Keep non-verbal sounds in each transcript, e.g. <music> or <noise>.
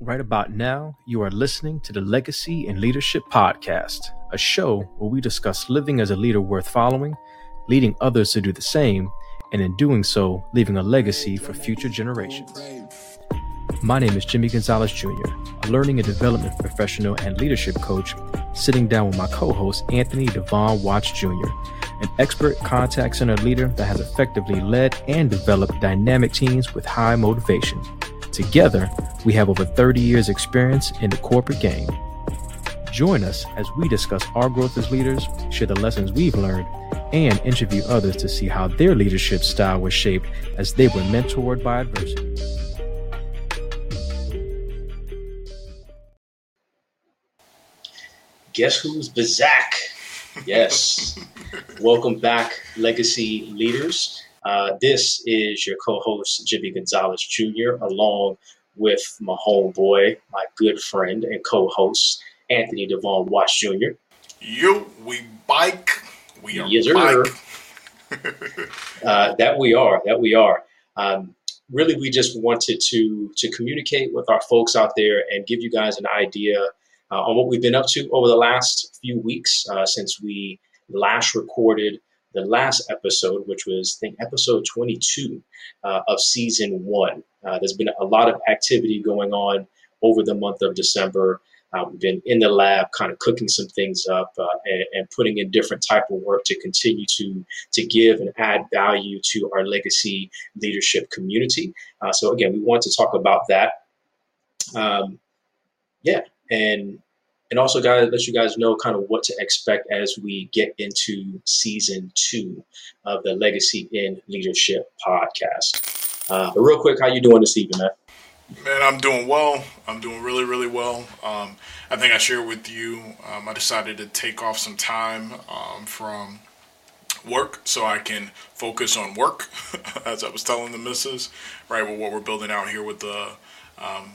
Right about now, you are listening to the Legacy and Leadership Podcast, a show where we discuss living as a leader worth following, leading others to do the same, and in doing so, leaving a legacy for future generations. My name is Jimmy Gonzalez Jr., a learning and development professional and leadership coach, sitting down with my co host, Anthony Devon Watts Jr., an expert contact center leader that has effectively led and developed dynamic teams with high motivation. Together, we have over 30 years' experience in the corporate game. Join us as we discuss our growth as leaders, share the lessons we've learned, and interview others to see how their leadership style was shaped as they were mentored by adversity. Guess who's Bazak? Yes. <laughs> Welcome back, Legacy Leaders. Uh, this is your co-host Jimmy Gonzalez Jr. along with my homeboy, my good friend and co-host Anthony Devon Watts Jr. You, we bike. We are yes, bike. <laughs> uh, that we are. That we are. Um, really, we just wanted to to communicate with our folks out there and give you guys an idea uh, on what we've been up to over the last few weeks uh, since we last recorded the last episode, which was, I think, episode 22 uh, of season one. Uh, there's been a lot of activity going on over the month of December. Uh, we've been in the lab, kind of cooking some things up uh, and, and, putting in different type of work to continue to to give and add value to our legacy leadership community. Uh, so again, we want to talk about that. Um, yeah, and and also guys let you guys know kind of what to expect as we get into season two of the legacy in leadership podcast. Uh, but real quick how you doing this evening man? Man i'm doing well. I'm doing really really well. Um, i think i shared with you um, i decided to take off some time um, from work so I can focus on work, <laughs> as I was telling the missus, right, with what we're building out here with the um,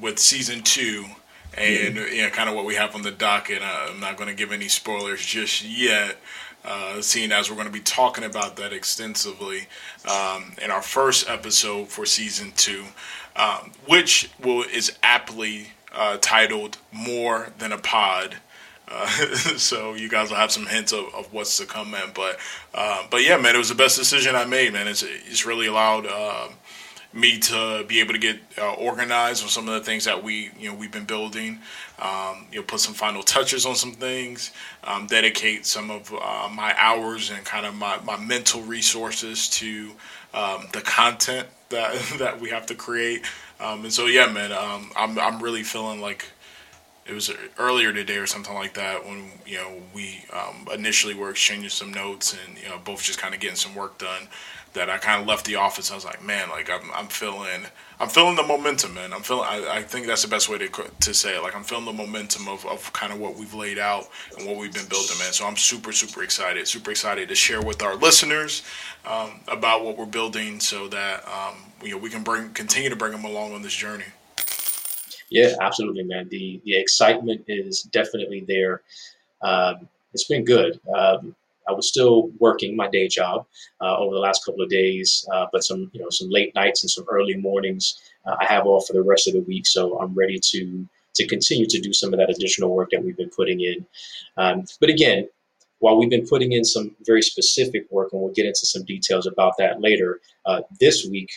with season two and know, kind of what we have on the docket. Uh, I'm not going to give any spoilers just yet. Uh, seeing as we're going to be talking about that extensively um, in our first episode for season two, um, which will is aptly uh, titled "More Than a Pod." Uh, <laughs> so you guys will have some hints of, of what's to come, man. But uh, but yeah, man, it was the best decision I made, man. It's it's really allowed uh, me to be able to get uh, organized on some of the things that we you know we've been building. Um, you know, put some final touches on some things, um, dedicate some of uh, my hours and kind of my, my mental resources to um, the content that <laughs> that we have to create. Um, and so yeah, man, um, I'm I'm really feeling like it was earlier today or something like that when you know we um, initially were exchanging some notes and you know both just kind of getting some work done that I kind of left the office. I was like, man, like I'm, I'm feeling, I'm feeling the momentum, man. I'm feeling. I, I think that's the best way to to say it. Like I'm feeling the momentum of, of kind of what we've laid out and what we've been building, man. So I'm super, super excited, super excited to share with our listeners um, about what we're building, so that um, you know we can bring continue to bring them along on this journey. Yeah, absolutely, man. The the excitement is definitely there. Um, it's been good. Um, I was still working my day job uh, over the last couple of days, uh, but some you know some late nights and some early mornings uh, I have off for the rest of the week, so I'm ready to to continue to do some of that additional work that we've been putting in. Um, but again, while we've been putting in some very specific work, and we'll get into some details about that later, uh, this week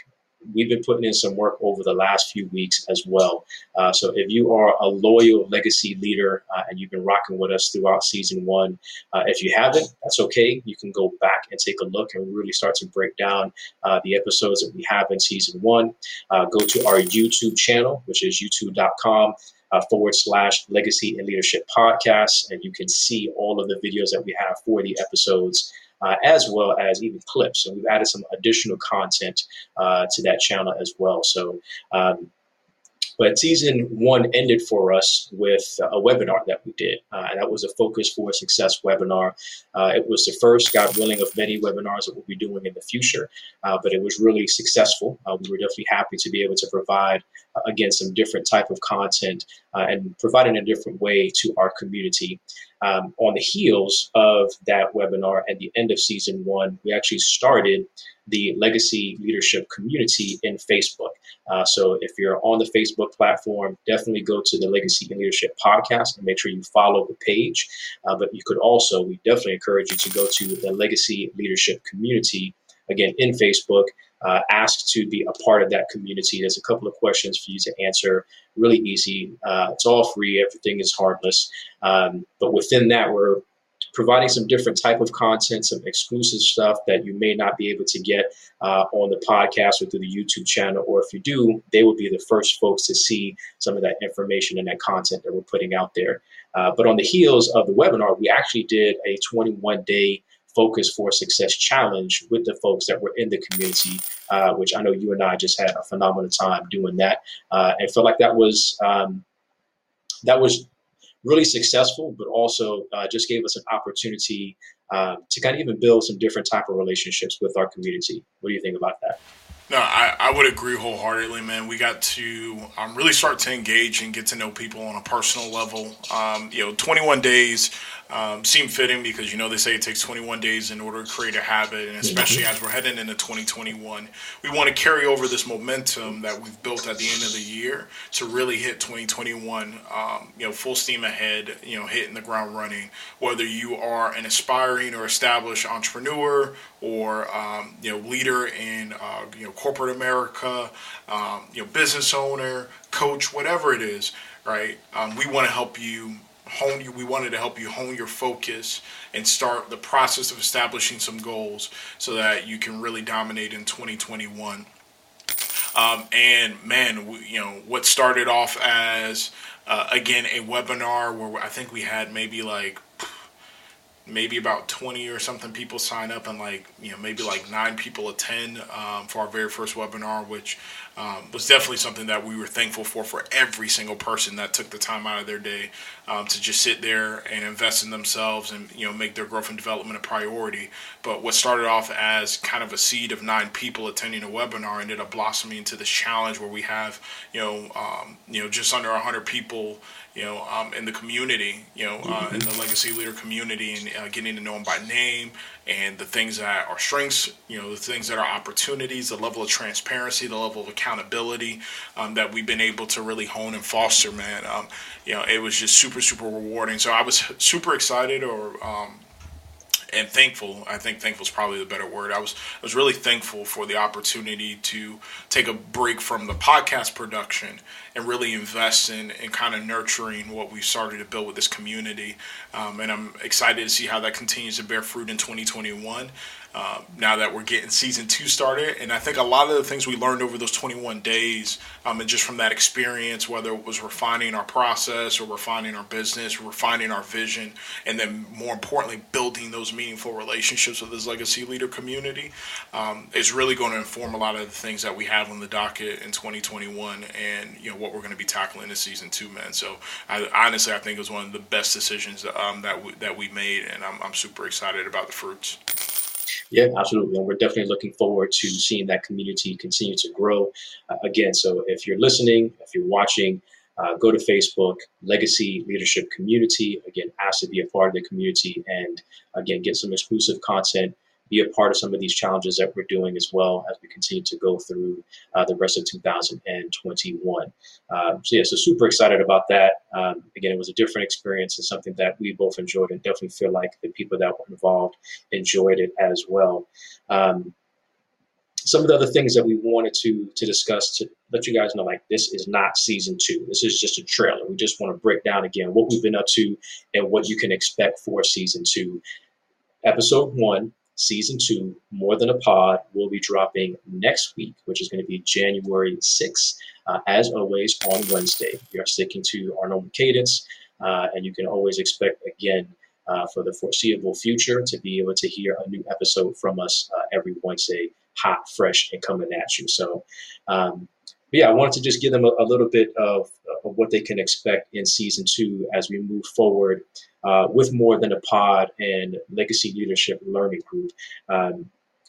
we've been putting in some work over the last few weeks as well. Uh, so if you are a loyal legacy leader uh, and you've been rocking with us throughout season one, uh, if you haven't, that's okay. You can go back and take a look and really start to break down uh, the episodes that we have in season one. Uh, go to our YouTube channel, which is youtube.com. Uh, forward slash legacy and leadership podcast, and you can see all of the videos that we have for the episodes uh, as well as even clips. And we've added some additional content uh, to that channel as well. So, um, but season one ended for us with a webinar that we did. Uh, that was a Focus for Success webinar. Uh, it was the first, God willing, of many webinars that we'll be doing in the future. Uh, but it was really successful. Uh, we were definitely happy to be able to provide, uh, again, some different type of content uh, and providing a different way to our community. Um, on the heels of that webinar at the end of season one, we actually started the legacy leadership community in Facebook. Uh, so if you're on the Facebook platform, definitely go to the Legacy and Leadership podcast and make sure you follow the page. Uh, but you could also, we definitely encourage you to go to the Legacy Leadership community again in Facebook. Uh, ask to be a part of that community. There's a couple of questions for you to answer. Really easy. Uh, it's all free. Everything is harmless. Um, but within that, we're providing some different type of content, some exclusive stuff that you may not be able to get uh, on the podcast or through the YouTube channel. Or if you do, they will be the first folks to see some of that information and that content that we're putting out there. Uh, but on the heels of the webinar, we actually did a 21 day Focus for Success Challenge with the folks that were in the community, uh, which I know you and I just had a phenomenal time doing that, uh, and felt like that was um, that was really successful, but also uh, just gave us an opportunity uh, to kind of even build some different type of relationships with our community. What do you think about that? No, I, I would agree wholeheartedly, man. We got to um, really start to engage and get to know people on a personal level. Um, you know, 21 days um, seem fitting because you know they say it takes 21 days in order to create a habit, and especially as we're heading into 2021, we want to carry over this momentum that we've built at the end of the year to really hit 2021. Um, you know, full steam ahead. You know, hitting the ground running. Whether you are an aspiring or established entrepreneur or um, you know leader in uh, you know corporate America, um, you know business owner, coach, whatever it is, right? Um, we want to help you hone you we wanted to help you hone your focus and start the process of establishing some goals so that you can really dominate in 2021 um, and man we, you know what started off as uh, again a webinar where i think we had maybe like maybe about 20 or something people sign up and like you know maybe like nine people attend um, for our very first webinar which um, was definitely something that we were thankful for for every single person that took the time out of their day um, to just sit there and invest in themselves and you know make their growth and development a priority. But what started off as kind of a seed of nine people attending a webinar ended up blossoming into this challenge where we have you know um, you know just under 100 people you know, um, in the community, you know, uh, in the legacy leader community, and uh, getting to know them by name and the things that are strengths, you know, the things that are opportunities, the level of transparency, the level of accountability um, that we've been able to really hone and foster, man. Um, you know, it was just super, super rewarding. So I was super excited, or um, and thankful. I think thankful is probably the better word. I was I was really thankful for the opportunity to take a break from the podcast production and really invest in and kind of nurturing what we started to build with this community. Um, and I'm excited to see how that continues to bear fruit in 2021. Uh, now that we're getting season two started. And I think a lot of the things we learned over those 21 days, um, and just from that experience, whether it was refining our process or refining our business, refining our vision, and then more importantly, building those meaningful relationships with this legacy leader community, um, is really going to inform a lot of the things that we have on the docket in 2021 and, you know, what we're going to be tackling in season two, man. So I, honestly, I think it was one of the best decisions um, that, we, that we made, and I'm, I'm super excited about the fruits. Yeah, absolutely. And we're definitely looking forward to seeing that community continue to grow. Uh, again, so if you're listening, if you're watching, uh, go to Facebook, Legacy Leadership Community. Again, ask to be a part of the community and again, get some exclusive content be a part of some of these challenges that we're doing as well as we continue to go through uh, the rest of 2021. Um, so yeah, so super excited about that. Um, again, it was a different experience and something that we both enjoyed, and definitely feel like the people that were involved enjoyed it as well. Um, some of the other things that we wanted to to discuss to let you guys know like this is not season two this is just a trailer we just want to break down again what we've been up to and what you can expect for season two episode one season two, More Than a Pod, will be dropping next week, which is going to be January 6th. Uh, as always, on Wednesday. We are sticking to our normal cadence, uh, and you can always expect, again, uh, for the foreseeable future, to be able to hear a new episode from us uh, every Wednesday, hot, fresh, and coming at you. So, um, yeah, I wanted to just give them a, a little bit of, of, what they can expect in season two as we move forward uh, with more than a pod and legacy leadership learning group. Um,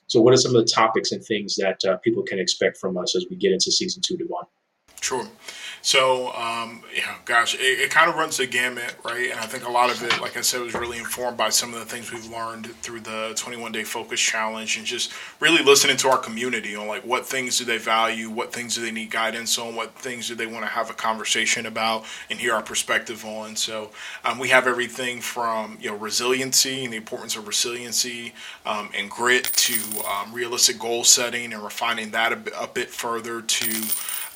so, what are some of the topics and things that uh, people can expect from us as we get into season two, Devon? Sure. So, um, yeah, gosh, it, it kind of runs the gamut, right? And I think a lot of it, like I said, was really informed by some of the things we've learned through the 21 Day Focus Challenge and just really listening to our community on like what things do they value, what things do they need guidance on, what things do they want to have a conversation about and hear our perspective on. So, um, we have everything from, you know, resiliency and the importance of resiliency um, and grit to um, realistic goal setting and refining that a, a bit further to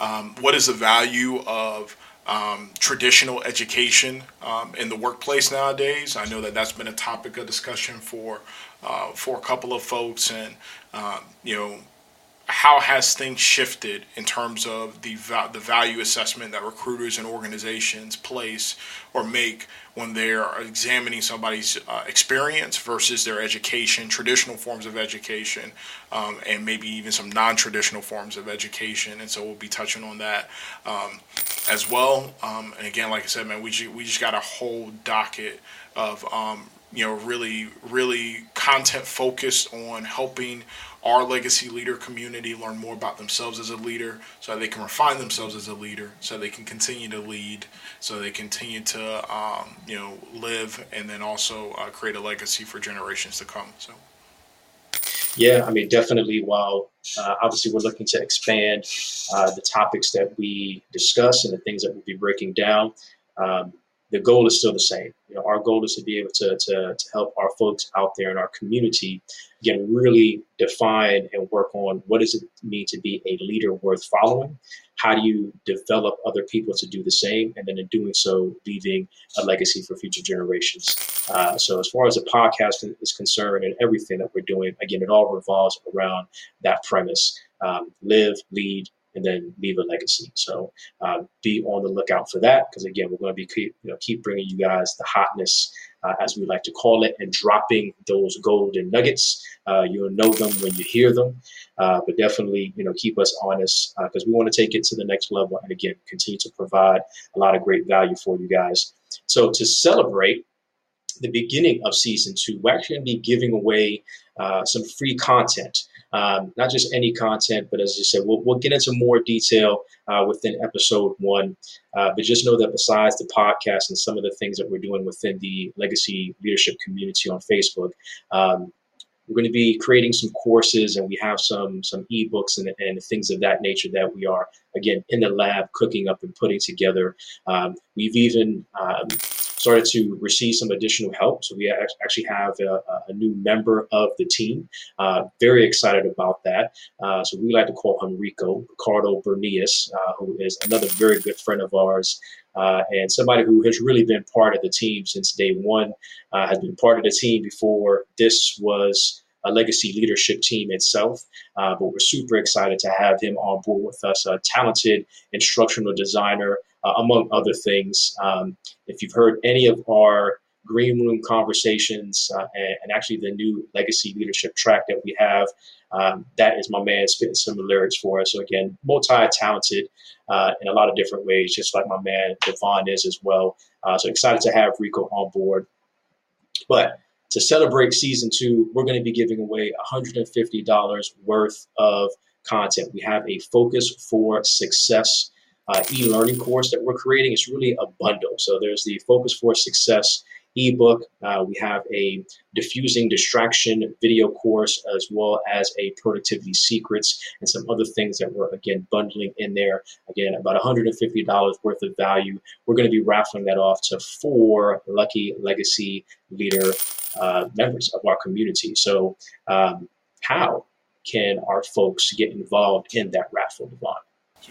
um, what is the value of um, traditional education um, in the workplace nowadays? I know that that's been a topic of discussion for uh, for a couple of folks, and um, you know how has things shifted in terms of the the value assessment that recruiters and organizations place or make when they're examining somebody's uh, experience versus their education, traditional forms of education, um, and maybe even some non-traditional forms of education. And so we'll be touching on that um, as well. Um, and again, like I said, man, we just, we just got a whole docket of um, you know really really content focused on helping our legacy leader community learn more about themselves as a leader so they can refine themselves as a leader so they can continue to lead so they continue to um, you know live and then also uh, create a legacy for generations to come so. Yeah i mean definitely while uh, obviously we're looking to expand uh, the topics that we discuss and the things that we'll be breaking down um, the goal is still the same. You know, our goal is to be able to, to, to help our folks out there in our community, again, really define and work on what does it mean to be a leader worth following? How do you develop other people to do the same? And then in doing so, leaving a legacy for future generations. Uh, so as far as the podcast is concerned and everything that we're doing, again, it all revolves around that premise. Um, live, lead, and then leave a legacy. So uh, be on the lookout for that because again, we're going to be keep, you know keep bringing you guys the hotness uh, as we like to call it and dropping those golden nuggets. Uh, you'll know them when you hear them, uh, but definitely you know keep us honest because uh, we want to take it to the next level and again continue to provide a lot of great value for you guys. So to celebrate the beginning of season two, we're actually going to be giving away uh, some free content. Um, not just any content, but as I said, we'll, we'll get into more detail uh, within episode one. Uh, but just know that besides the podcast and some of the things that we're doing within the legacy leadership community on Facebook, um, we're going to be creating some courses and we have some some ebooks and, and things of that nature that we are again in the lab cooking up and putting together um, we've even um, started to receive some additional help. So we actually have a, a new member of the team. Uh, very excited about that. Uh, so we like to call him Rico, Ricardo Bernias, uh, who is another very good friend of ours. Uh, and somebody who has really been part of the team since day one, uh, has been part of the team before this was a legacy leadership team itself. Uh, but we're super excited to have him on board with us, a talented instructional designer, uh, among other things. Um, if you've heard any of our green room conversations uh, and, and, actually the new legacy leadership track that we have, um, that is my man spitting some lyrics for us. So again, multi-talented uh, in a lot of different ways, just like my man Devon is as well. Uh, so excited to have Rico on board. But to celebrate season two, we're going to be giving away $150 worth of content. We have a Focus for Success uh, e-learning course that we're creating. It's really a bundle. So there's the Focus for Success ebook. Uh, we have a diffusing distraction video course, as well as a productivity secrets and some other things that we're again bundling in there. Again, about $150 worth of value. We're going to be raffling that off to four lucky legacy leader uh, members of our community. So, um, how can our folks get involved in that raffle, Devon?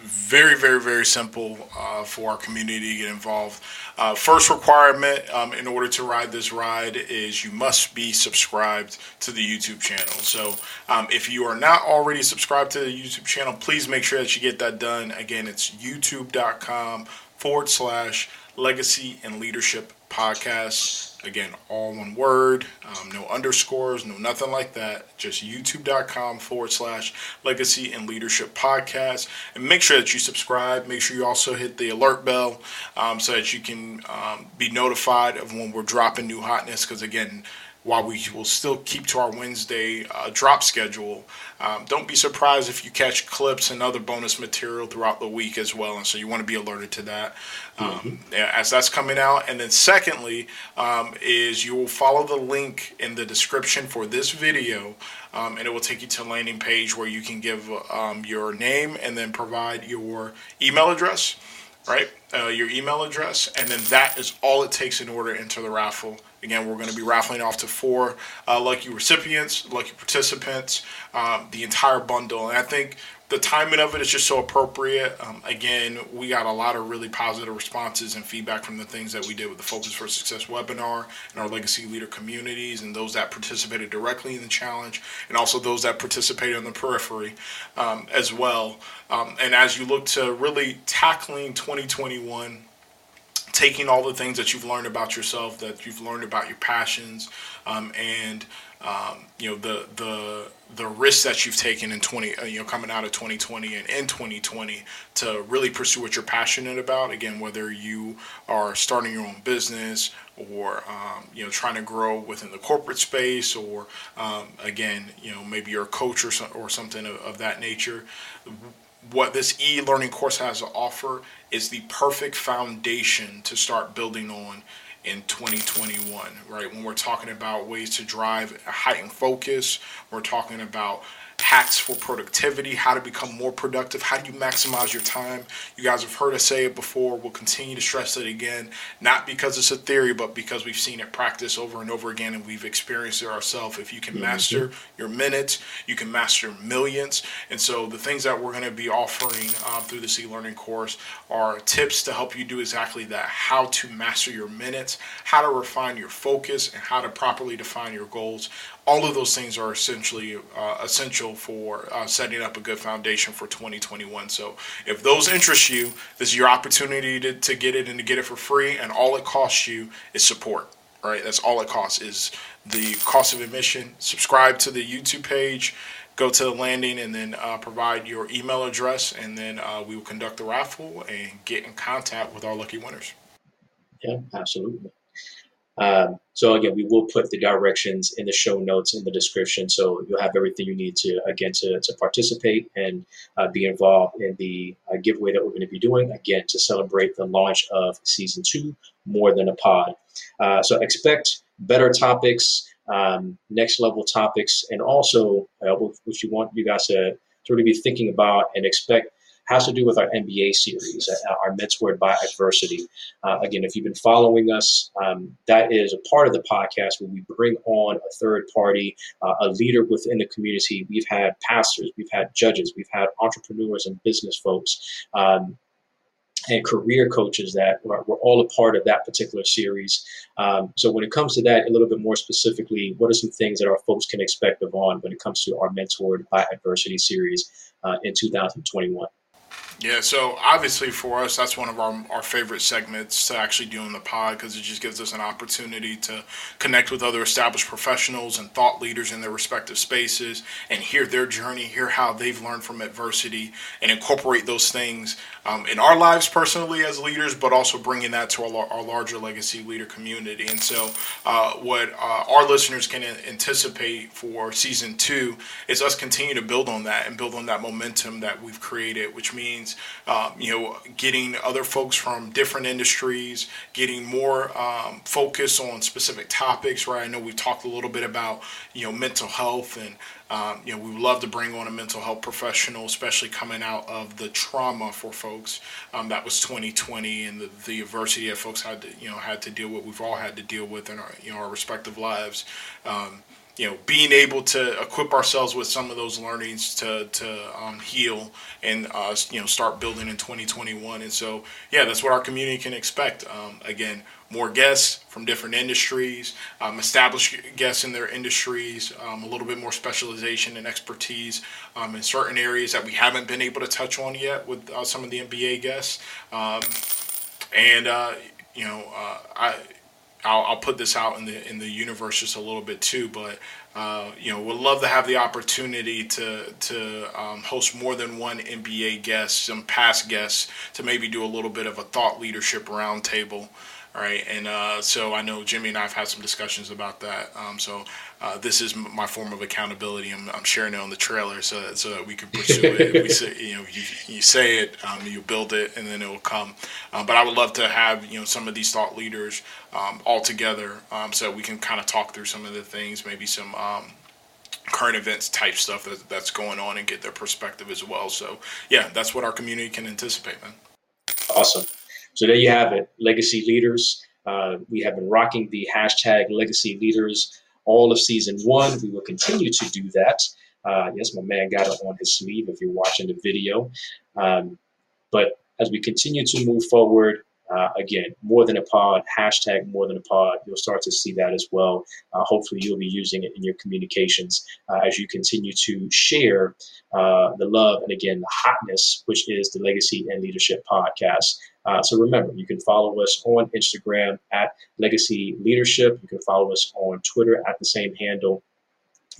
Very, very, very simple uh, for our community to get involved. Uh, first requirement um, in order to ride this ride is you must be subscribed to the YouTube channel. So um, if you are not already subscribed to the YouTube channel, please make sure that you get that done. Again, it's youtube.com forward slash legacy and leadership podcast. Again, all one word, um, no underscores, no nothing like that. Just youtube.com forward slash legacy and leadership podcast. And make sure that you subscribe. Make sure you also hit the alert bell um, so that you can um, be notified of when we're dropping new hotness. Because again, while we will still keep to our Wednesday uh, drop schedule, um, don't be surprised if you catch clips and other bonus material throughout the week as well. And so you want to be alerted to that um, mm-hmm. as that's coming out. And then, secondly, um, is you will follow the link in the description for this video, um, and it will take you to a landing page where you can give um, your name and then provide your email address right? Uh, your email address, and then that is all it takes in order to enter the raffle. Again, we're going to be raffling off to four uh, lucky recipients, lucky participants, um, the entire bundle. And I think the timing of it is just so appropriate. Um, again, we got a lot of really positive responses and feedback from the things that we did with the Focus for Success webinar and our legacy leader communities, and those that participated directly in the challenge, and also those that participated on the periphery um, as well. Um, and as you look to really tackling 2021 taking all the things that you've learned about yourself, that you've learned about your passions, um, and um, you know the the the risks that you've taken in 20 uh, you know coming out of 2020 and in 2020 to really pursue what you're passionate about. Again whether you are starting your own business or um, you know trying to grow within the corporate space or um, again you know maybe you're a coach or, or something of, of that nature what this e-learning course has to offer is the perfect foundation to start building on in 2021, right? When we're talking about ways to drive a heightened focus, we're talking about hacks for productivity, how to become more productive, how do you maximize your time. You guys have heard us say it before. We'll continue to stress it again, not because it's a theory, but because we've seen it practice over and over again and we've experienced it ourselves. If you can mm-hmm. master your minutes, you can master millions. And so the things that we're going to be offering uh, through this e-learning course are tips to help you do exactly that, how to master your minutes, how to refine your focus, and how to properly define your goals all of those things are essentially uh, essential for uh, setting up a good foundation for 2021. So if those interest you, this is your opportunity to, to get it and to get it for free. And all it costs you is support, right? That's all it costs is the cost of admission. Subscribe to the YouTube page, go to the landing, and then uh, provide your email address, and then uh, we will conduct the raffle and get in contact with our lucky winners. Yeah, absolutely. Um, so again, we will put the directions in the show notes in the description, so you'll have everything you need to again to, to participate and uh, be involved in the uh, giveaway that we're going to be doing again to celebrate the launch of season two, more than a pod. Uh, so expect better topics, um, next level topics, and also uh, which you want you guys to sort of be thinking about and expect has to do with our MBA series, our Mentored by Adversity. Uh, again, if you've been following us, um, that is a part of the podcast where we bring on a third party, uh, a leader within the community. We've had pastors, we've had judges, we've had entrepreneurs and business folks. Um, and career coaches that were, were, all a part of that particular series. Um, so when it comes to that, a little bit more specifically, what are some things that our folks can expect of on when it comes to our Mentored by Adversity series uh, in 2021? Yeah, so obviously for us, that's one of our, our favorite segments to actually do in the pod because it just gives us an opportunity to connect with other established professionals and thought leaders in their respective spaces and hear their journey, hear how they've learned from adversity, and incorporate those things um, in our lives personally as leaders, but also bringing that to our, our larger legacy leader community. And so, uh, what uh, our listeners can anticipate for season two is us continue to build on that and build on that momentum that we've created, which means um, you know, getting other folks from different industries, getting more um, focus on specific topics. Right? I know we talked a little bit about you know mental health and um, you know, we would love to bring on a mental health professional, especially coming out of the trauma for folks. Um, that was 2020 and the, the adversity that folks had to, you know, had to deal with. We've all had to deal with in our, you know, our respective lives. Um, you know, being able to equip ourselves with some of those learnings to to um, heal and uh, you know start building in 2021. And so, yeah, that's what our community can expect. Um, again, more guests from different industries, um, established guests in their industries, um, a little bit more specialization and expertise um, in certain areas that we haven't been able to touch on yet with uh, some of the MBA guests. Um, and uh, you know, uh, I I'll, I'll, put this out in the in the universe just a little bit too, but uh, you know, would love to have the opportunity to to um, host more than one MBA guest, some past guests, to maybe do a little bit of a thought leadership roundtable All right, and uh, so I know Jimmy and I have had some discussions about that. Um, so uh, this is my form of accountability. I'm, I'm, sharing it on the trailer so that, so that we can pursue it. we say, you know, you, you say it, um, you build it, and then it will come. Uh, but I would love to have you know some of these thought leaders um, all together um, so we can kind of talk through some of the things, maybe some um, current events type stuff that, that's going on and get their perspective as well. So yeah, that's what our community can anticipate, man. Awesome. So there you have it, legacy leaders. Uh, we have been rocking the hashtag legacy leaders all of season one. We will continue to do that. Uh, yes, my man got it on his sleeve if you're watching the video. Um, but as we continue to move forward, uh, again, more than a pod, hashtag more than a pod. You'll start to see that as well. Uh, hopefully, you'll be using it in your communications uh, as you continue to share uh, the love and again, the hotness, which is the Legacy and Leadership podcast. Uh, so remember, you can follow us on Instagram at Legacy Leadership. You can follow us on Twitter at the same handle.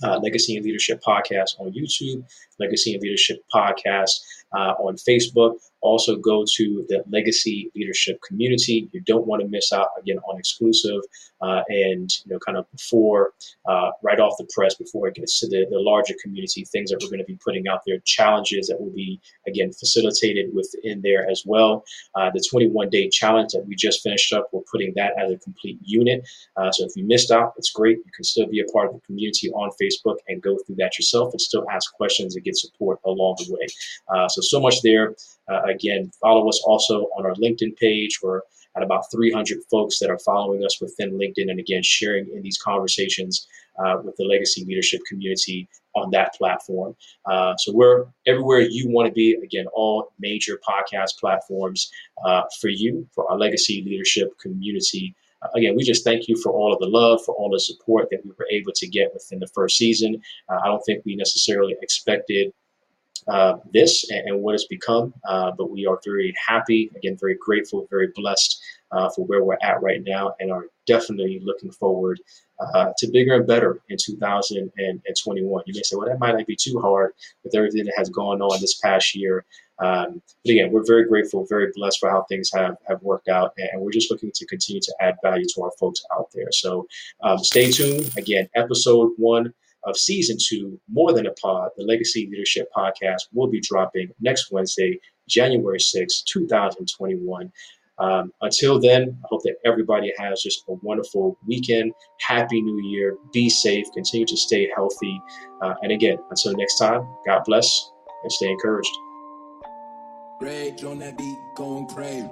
Uh, Legacy and Leadership Podcast on YouTube, Legacy and Leadership Podcast uh, on Facebook. Also, go to the Legacy Leadership community. You don't want to miss out again on exclusive uh, and you know kind of before uh, right off the press before it gets to the, the larger community things that we're going to be putting out there, challenges that will be again facilitated within there as well. Uh, the 21 day challenge that we just finished up, we're putting that as a complete unit. Uh, so if you missed out, it's great. You can still be a part of the community on Facebook and go through that yourself and still ask questions get support along the way. Uh, so so much there. Uh, again, follow us also on our LinkedIn page. We're at about 300 folks that are following us within LinkedIn, and again, sharing in these conversations uh, with the legacy leadership community on that platform. Uh, so we're everywhere you want to be. Again, all major podcast platforms uh, for you, for our legacy leadership community. Again, we just thank you for all of the love, for all the support that we were able to get within the first season. Uh, I don't think we necessarily expected uh, this and, and, what it's become. Uh, but we are very happy, again, very grateful, very blessed uh, for where we're at right now, and are definitely looking forward uh, to bigger and better in 2021. You may say, well, that might not be too hard with everything that has gone on this past year. Um, but again, we're very grateful, very blessed for how things have, have worked out, and we're just looking to continue to add value to our folks out there. So um, stay tuned. Again, episode one of season two, More Than a Pod, the Legacy Leadership Podcast, will be dropping next Wednesday, January 6, 2021. Um, until then, I hope that everybody has just a wonderful weekend. Happy New Year. Be safe. Continue to stay healthy. Uh, and again, until next time, God bless and stay encouraged. Rage on that beat, going crazy.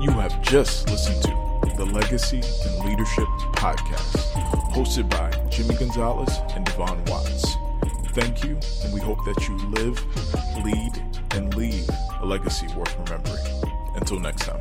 You have just listened to the Legacy and Leadership Podcast, hosted by Jimmy Gonzalez and Devon Watts. Thank you, and we hope that you live, lead, and leave a legacy worth remembering. Until next time.